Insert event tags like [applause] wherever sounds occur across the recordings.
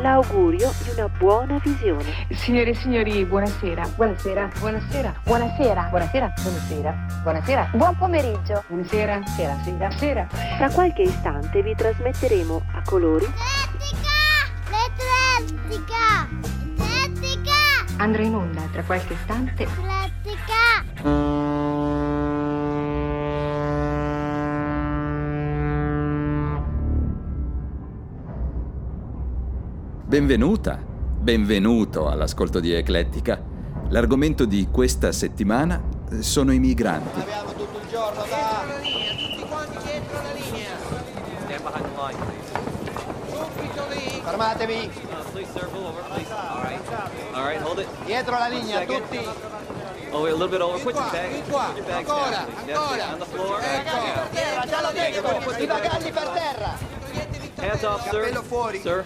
l'augurio di una buona visione. Signore e signori, buonasera. Buonasera. Buonasera. Buonasera. Buonasera. Buonasera. Buonasera. Buon pomeriggio. Buonasera. Sera. Sera. Sera. Tra qualche istante vi trasmetteremo a colori L'Eclettica! L'Eclettica! Andrà in onda tra qualche istante. L'Eclettica! Benvenuta, benvenuto all'ascolto di Eclettica. L'argomento di questa settimana eh, sono i migranti. Abbiamo tutto il giorno da... Stand behind the line, please. Fermatevi, Uh, please, sir, move over, please. All right. All right, hold it. dietro la linea, tutti. Oh, wait, a little bit over. Put your qua, bag. di qua. Put your bags Ancora, down, please. Ancora. it. On the floor. Terra, già l'ho detto. I bagagli per terra. Hands off, sir. Cappello fuori. Sir.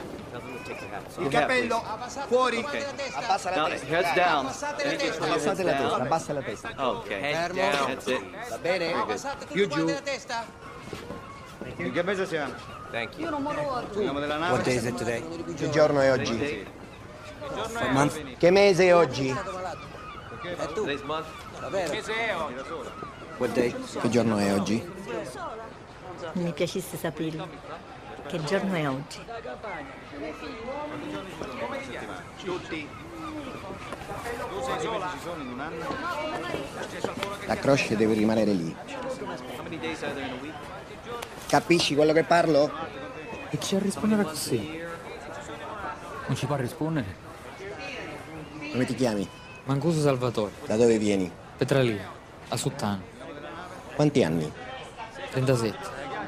Il cappello fuori. Okay. Abbassa la testa. heads down. Abbassate la testa, down. abbassa la testa. Okay. Fermo. That's it. Va bene? Più giù. In che mese siamo? Thank you. Siamo della nave? What day is it today? Che giorno è oggi? Che mese è oggi? Today's month. Che giorno è oggi? Mi piacesse saperlo. Che giorno è oggi? La croce deve rimanere lì. Capisci quello che parlo? E ci a rispondere così? Non ci può rispondere? Come ti chiami? Mancuso Salvatore, Da dove vieni? Petralia, a Suttano, Quanti anni? 37.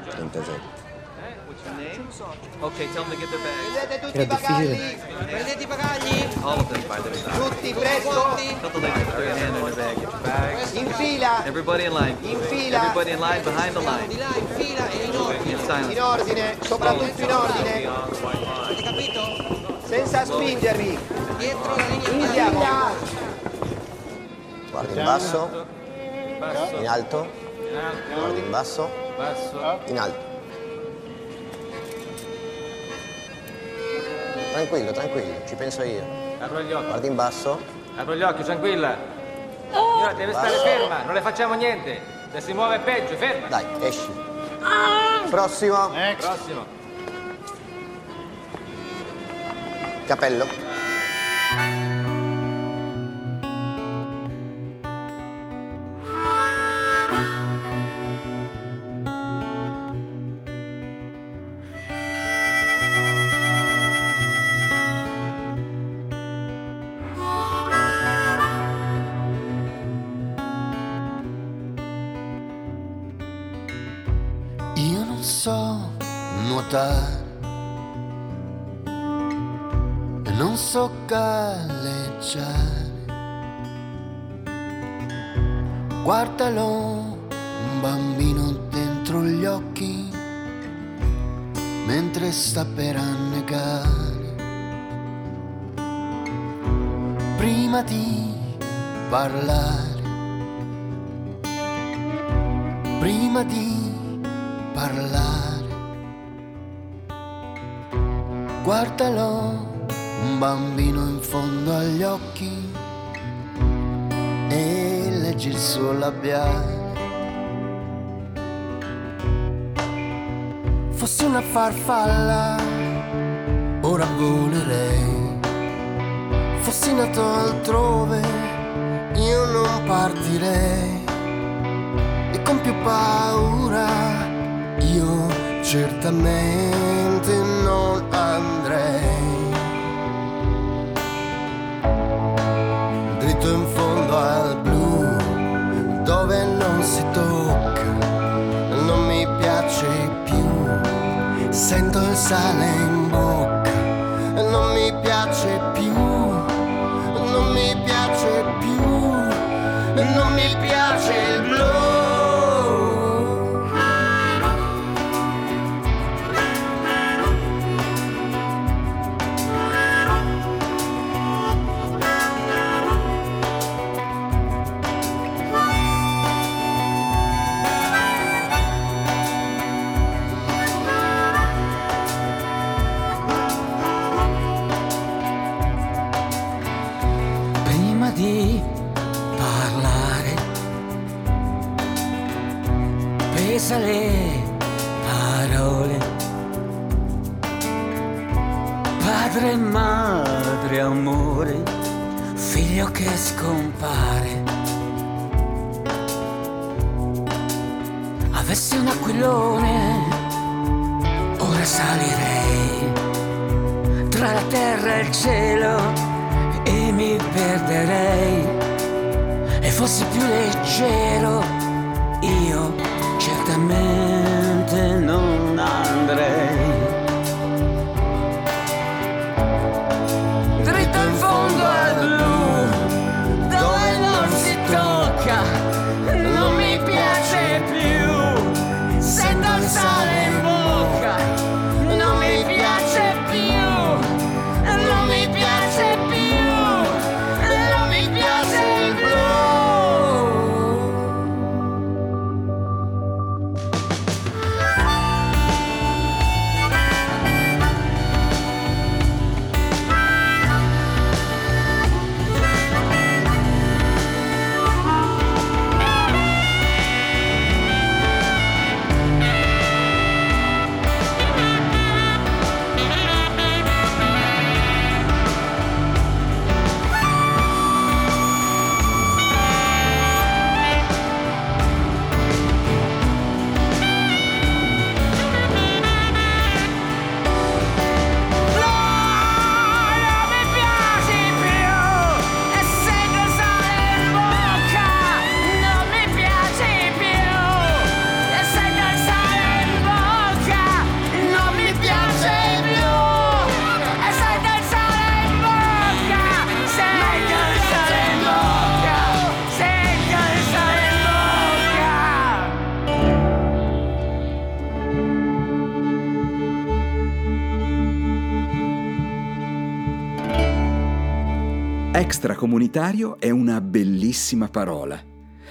37. Okay, tell them to get their bags. Tutti Era difficile. Prendete i bagagli. All of them by their side. Tutti presto. Tell the ladies to put their hand in their bag. Get your bags. In fila. Everybody in line. In fila. Everybody in line behind the line. In In silence. ordine, soprattutto in ordine. Senza spingervi. Iniziamo. Guarda in basso. In alto. Guarda in basso. In alto. Tranquillo, tranquillo, ci penso io. Apro gli occhi. Guarda in basso. Apro gli occhi, tranquilla. Signora, deve stare ferma, non le facciamo niente. Se si muove è peggio, ferma. Dai, esci. Prossimo. Prossimo. Capello. Guardalo, un bambino dentro gli occhi mentre sta per annegare. Prima di parlare, prima di parlare. Guardalo, un bambino in fondo agli occhi e leggi il suo labiale. Fossi una farfalla, ora volerei. Fossi nato altrove, io non partirei e con più paura io certamente non andrei dritto in fondo sento il Padre, madre, amore, figlio che scompare. Avessi un aquilone, ora salirei tra la terra e il cielo e mi perderei. E fossi più leggero, io certamente Extracomunitario è una bellissima parola.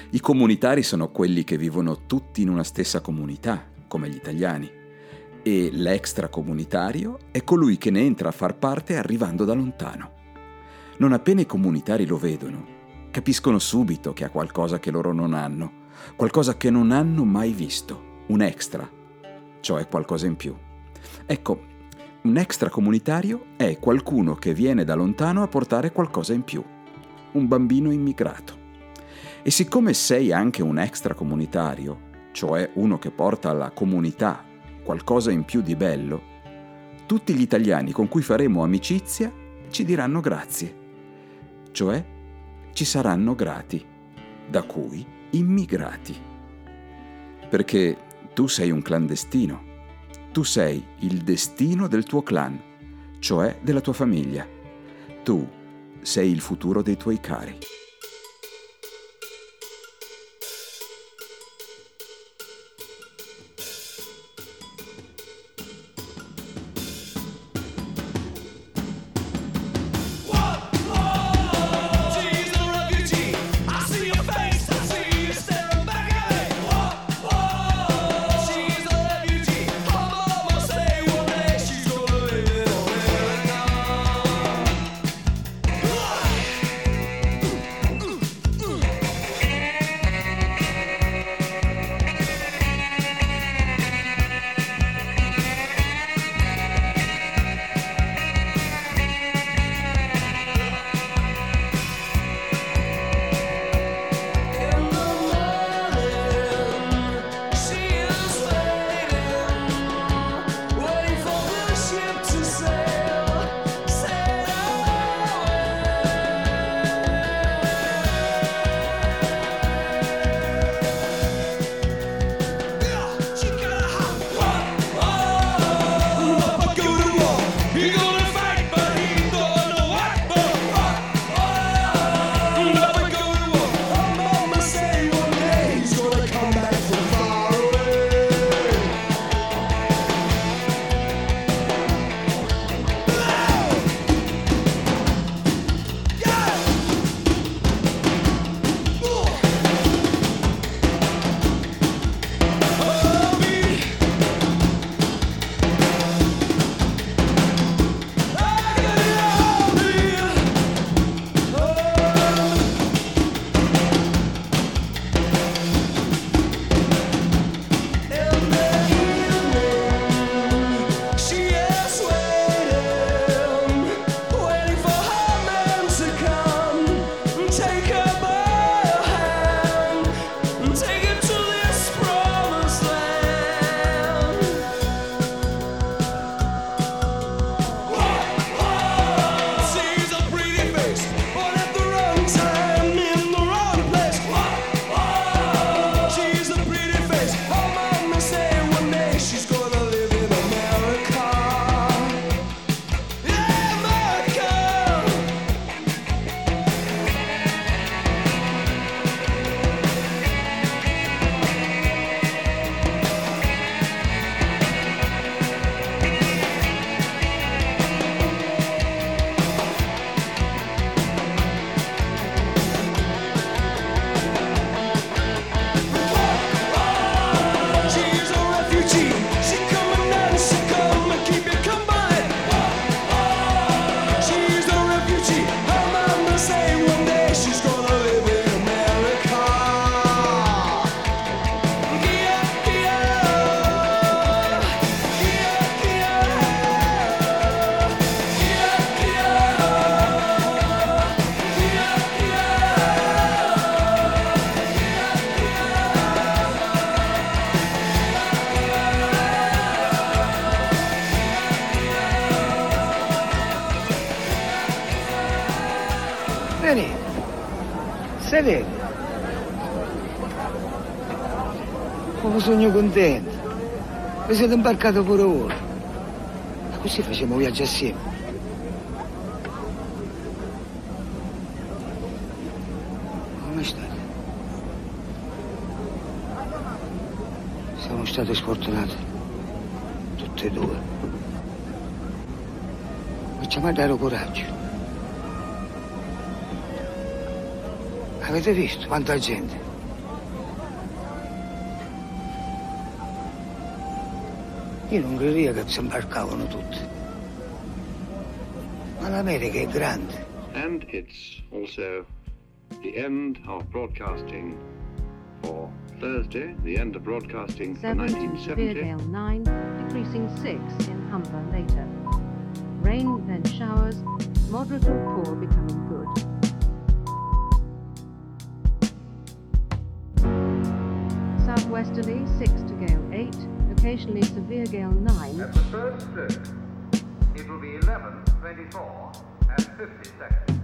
I comunitari sono quelli che vivono tutti in una stessa comunità, come gli italiani. E l'extracomunitario è colui che ne entra a far parte arrivando da lontano. Non appena i comunitari lo vedono, capiscono subito che ha qualcosa che loro non hanno, qualcosa che non hanno mai visto, un extra, cioè qualcosa in più. Ecco, un extracomunitario è qualcuno che viene da lontano a portare qualcosa in più, un bambino immigrato. E siccome sei anche un extracomunitario, cioè uno che porta alla comunità qualcosa in più di bello, tutti gli italiani con cui faremo amicizia ci diranno grazie, cioè ci saranno grati, da cui immigrati. Perché tu sei un clandestino, tu sei il destino del tuo clan, cioè della tua famiglia. Tu sei il futuro dei tuoi cari. Sereno. Come sogno contento. Vi siete imbarcato pure voi. Così facciamo viaggio assieme. Come state? Siamo stati sfortunati. Tutti e due. Facciamo dare coraggio. Avete visto quanta gente? Io non credevo che si imbarcavano tutti. Ma l'America è grande. And it's also the end of broadcasting for Thursday, the end of broadcasting for 7 to 1970. severe 9, decreasing 6 in Humber later. Rain, then showers, moderate or poor becoming good. Southwesterly 6 to gale 8, occasionally severe gale 9. At the third stroke, it will be 11, 24, and 50 seconds.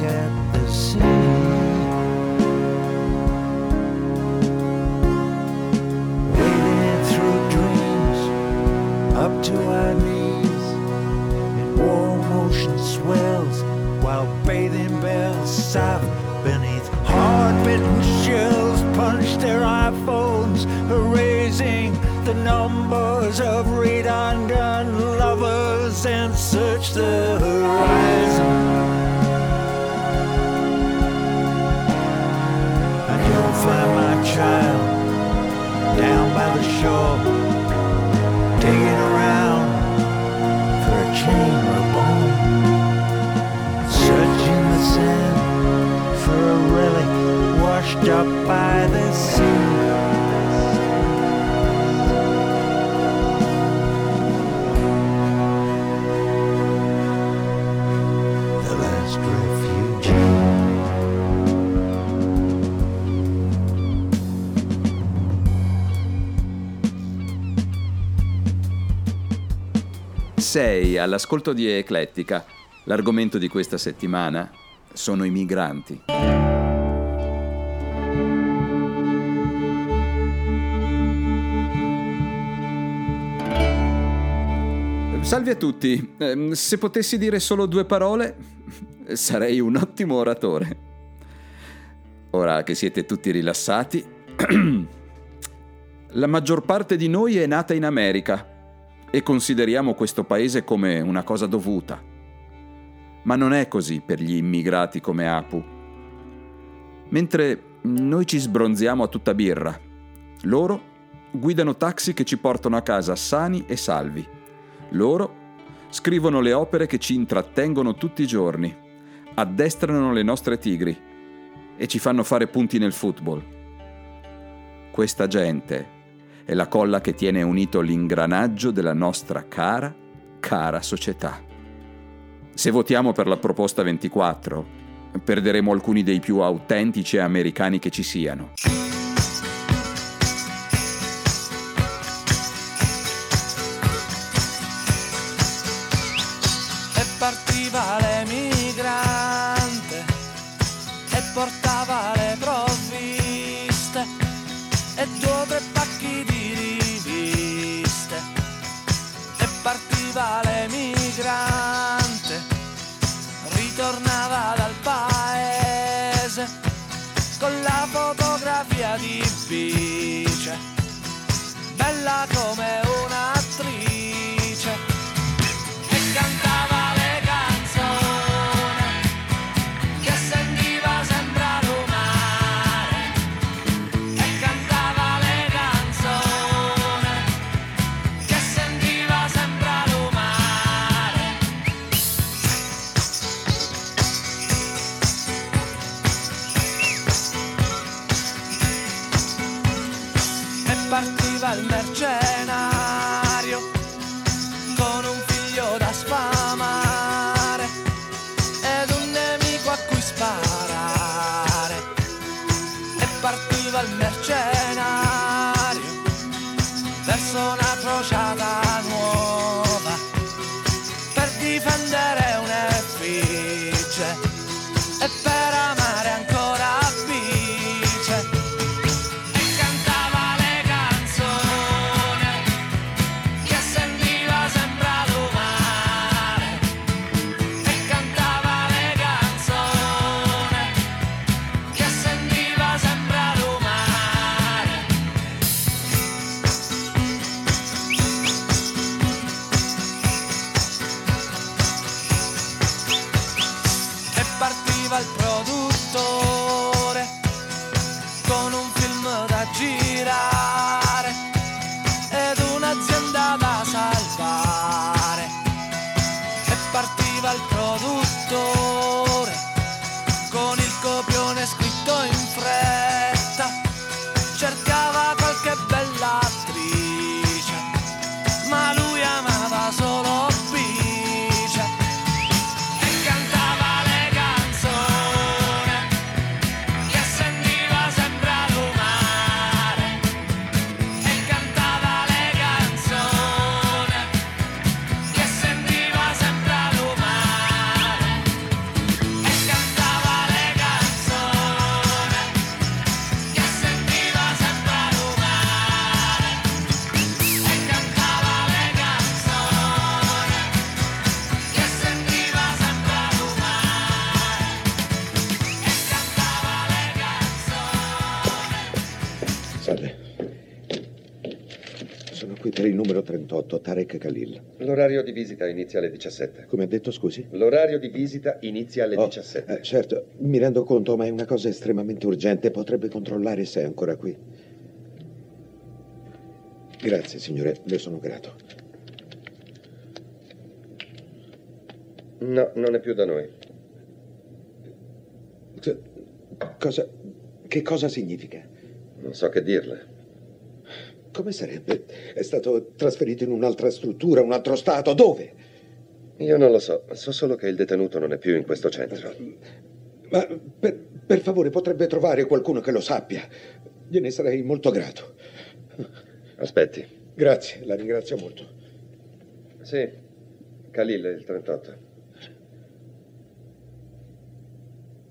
At the sea. Wading through dreams up to our knees in warm ocean swells while bathing bells soft beneath hard-bitten shells punch their iPhones, erasing the numbers of redundant lovers and search the horizon. Child down by the shore, digging around for a chain or a bone, searching the sand for a relic washed up by the sea. Sei all'ascolto di Eclettica. L'argomento di questa settimana sono i migranti. Salve a tutti. Ehm, se potessi dire solo due parole, sarei un ottimo oratore. Ora che siete tutti rilassati, [clears throat] la maggior parte di noi è nata in America e consideriamo questo paese come una cosa dovuta. Ma non è così per gli immigrati come Apu. Mentre noi ci sbronziamo a tutta birra, loro guidano taxi che ci portano a casa sani e salvi. Loro scrivono le opere che ci intrattengono tutti i giorni, addestrano le nostre tigri e ci fanno fare punti nel football. Questa gente è la colla che tiene unito l'ingranaggio della nostra cara, cara società. Se votiamo per la proposta 24, perderemo alcuni dei più autentici americani che ci siano. Con la fotografia di bice. Bella come un'attrice Tarek Khalil. L'orario di visita inizia alle 17. Come ha detto, scusi? L'orario di visita inizia alle Oh, 17. eh, certo, mi rendo conto, ma è una cosa estremamente urgente. Potrebbe controllare se è ancora qui. Grazie, signore, le sono grato. No, non è più da noi. Cosa... Che cosa significa? Non so che dirle. Come sarebbe? È stato trasferito in un'altra struttura, un altro stato? Dove? Io non lo so, so solo che il detenuto non è più in questo centro. Ma per, per favore potrebbe trovare qualcuno che lo sappia. Gliene sarei molto grato. Aspetti. Grazie, la ringrazio molto. Sì, Khalil, il 38.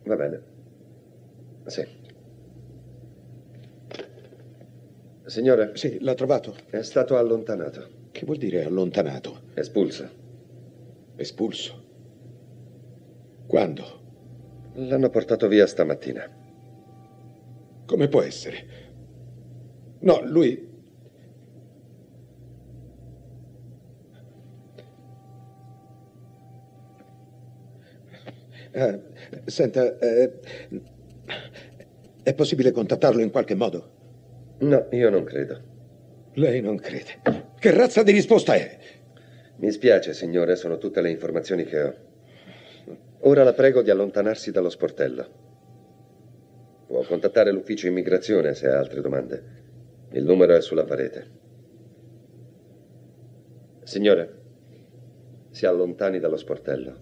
Va bene. Sì. Signore? Sì, l'ha trovato? È stato allontanato. Che vuol dire allontanato? Espulsa. Espulso? Quando? L'hanno portato via stamattina. Come può essere? No, lui... Eh, senta, eh, è possibile contattarlo in qualche modo? No, io non credo. Lei non crede. Che razza di risposta è? Mi spiace, signore, sono tutte le informazioni che ho. Ora la prego di allontanarsi dallo sportello. Può contattare l'ufficio immigrazione se ha altre domande. Il numero è sulla parete. Signore, si allontani dallo sportello.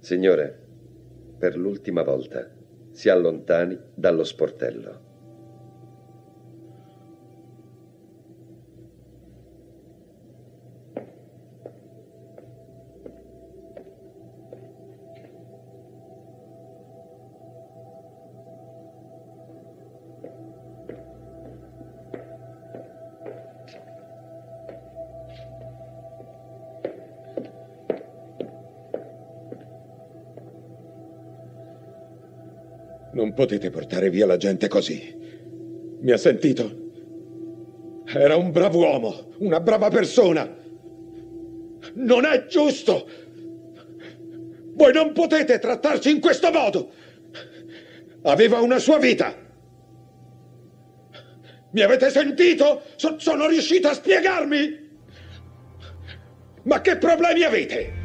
Signore, per l'ultima volta, si allontani dallo sportello. Non potete portare via la gente così. Mi ha sentito? Era un bravo uomo, una brava persona. Non è giusto. Voi non potete trattarci in questo modo. Aveva una sua vita. Mi avete sentito? So- sono riuscito a spiegarmi? Ma che problemi avete?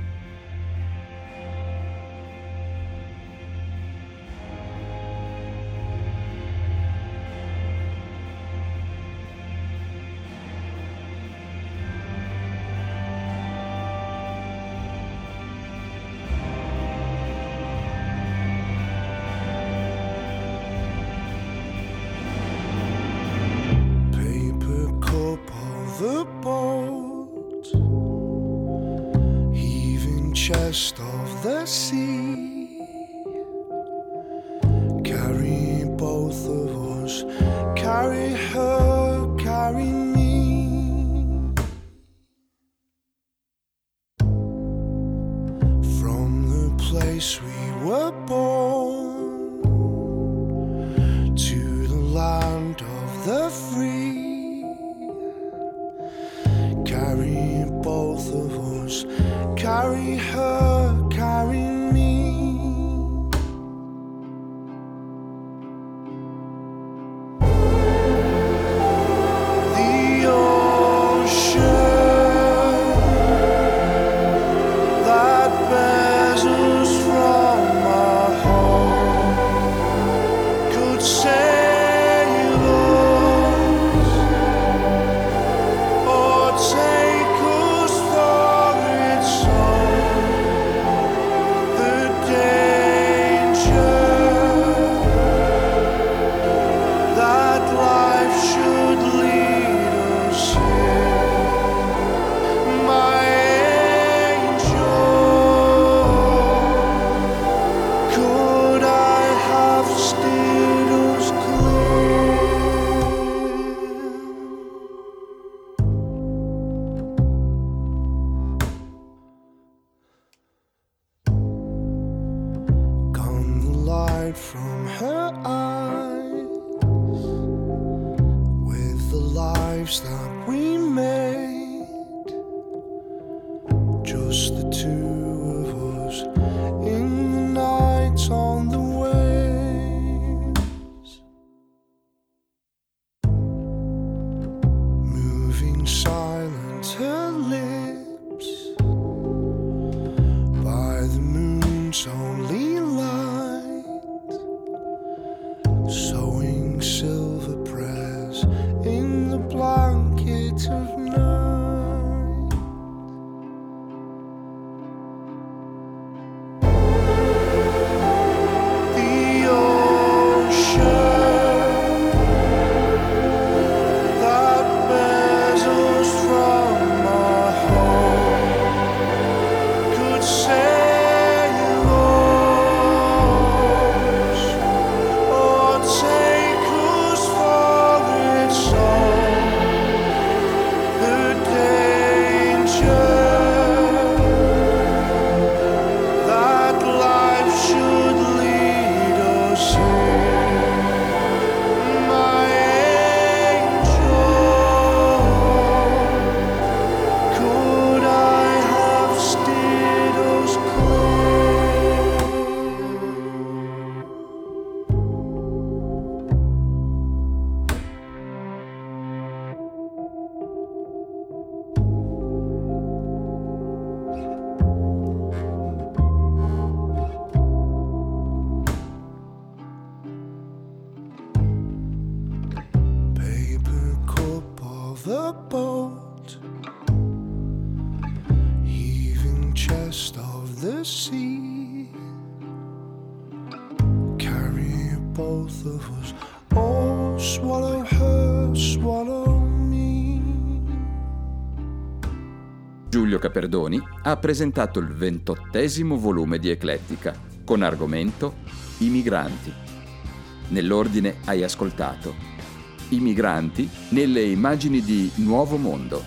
Chest of the sea. From her eyes with the lives that we the boat, heaving chest of the sea. Carry both of us, oh, swallow her, swallow me. Giulio Caperdoni ha presentato il ventottesimo volume di Eclettica con argomento I migranti. Nell'ordine hai ascoltato i migranti nelle immagini di Nuovo Mondo.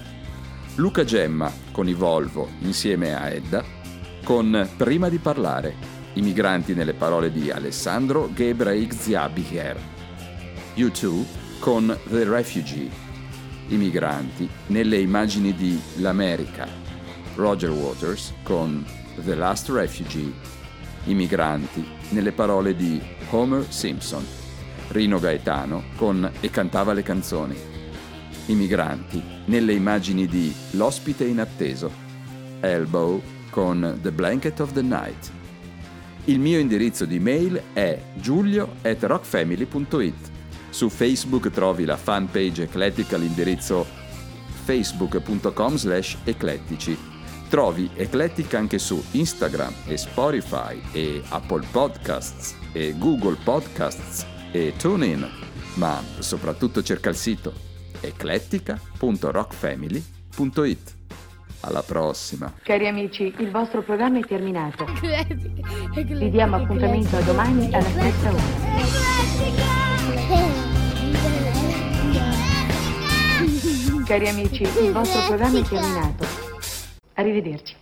Luca Gemma con i Volvo insieme a Edda con Prima di parlare I migranti nelle parole di Alessandro Gebreig Ziabicher. U2 con The Refugee i migranti nelle immagini di L'America, Roger Waters con The Last Refugee, i migranti nelle parole di Homer Simpson, Rino Gaetano con E cantava le canzoni, i migranti nelle immagini di L'ospite inatteso, Elbow con The Blanket of the Night. Il mio indirizzo di mail è giulio at rockfamily.it. Su Facebook trovi la fanpage eclettica all'indirizzo facebook.com slash eclettici. Trovi Eclettica anche su Instagram e Spotify e Apple Podcasts e Google Podcasts e TuneIn, ma soprattutto cerca il sito eclettica.rockfamily.it. Alla prossima! Cari amici, il vostro programma è terminato. Vi diamo appuntamento a domani alla stessa ora. Cari amici, il vostro programma è terminato. Arrivederci.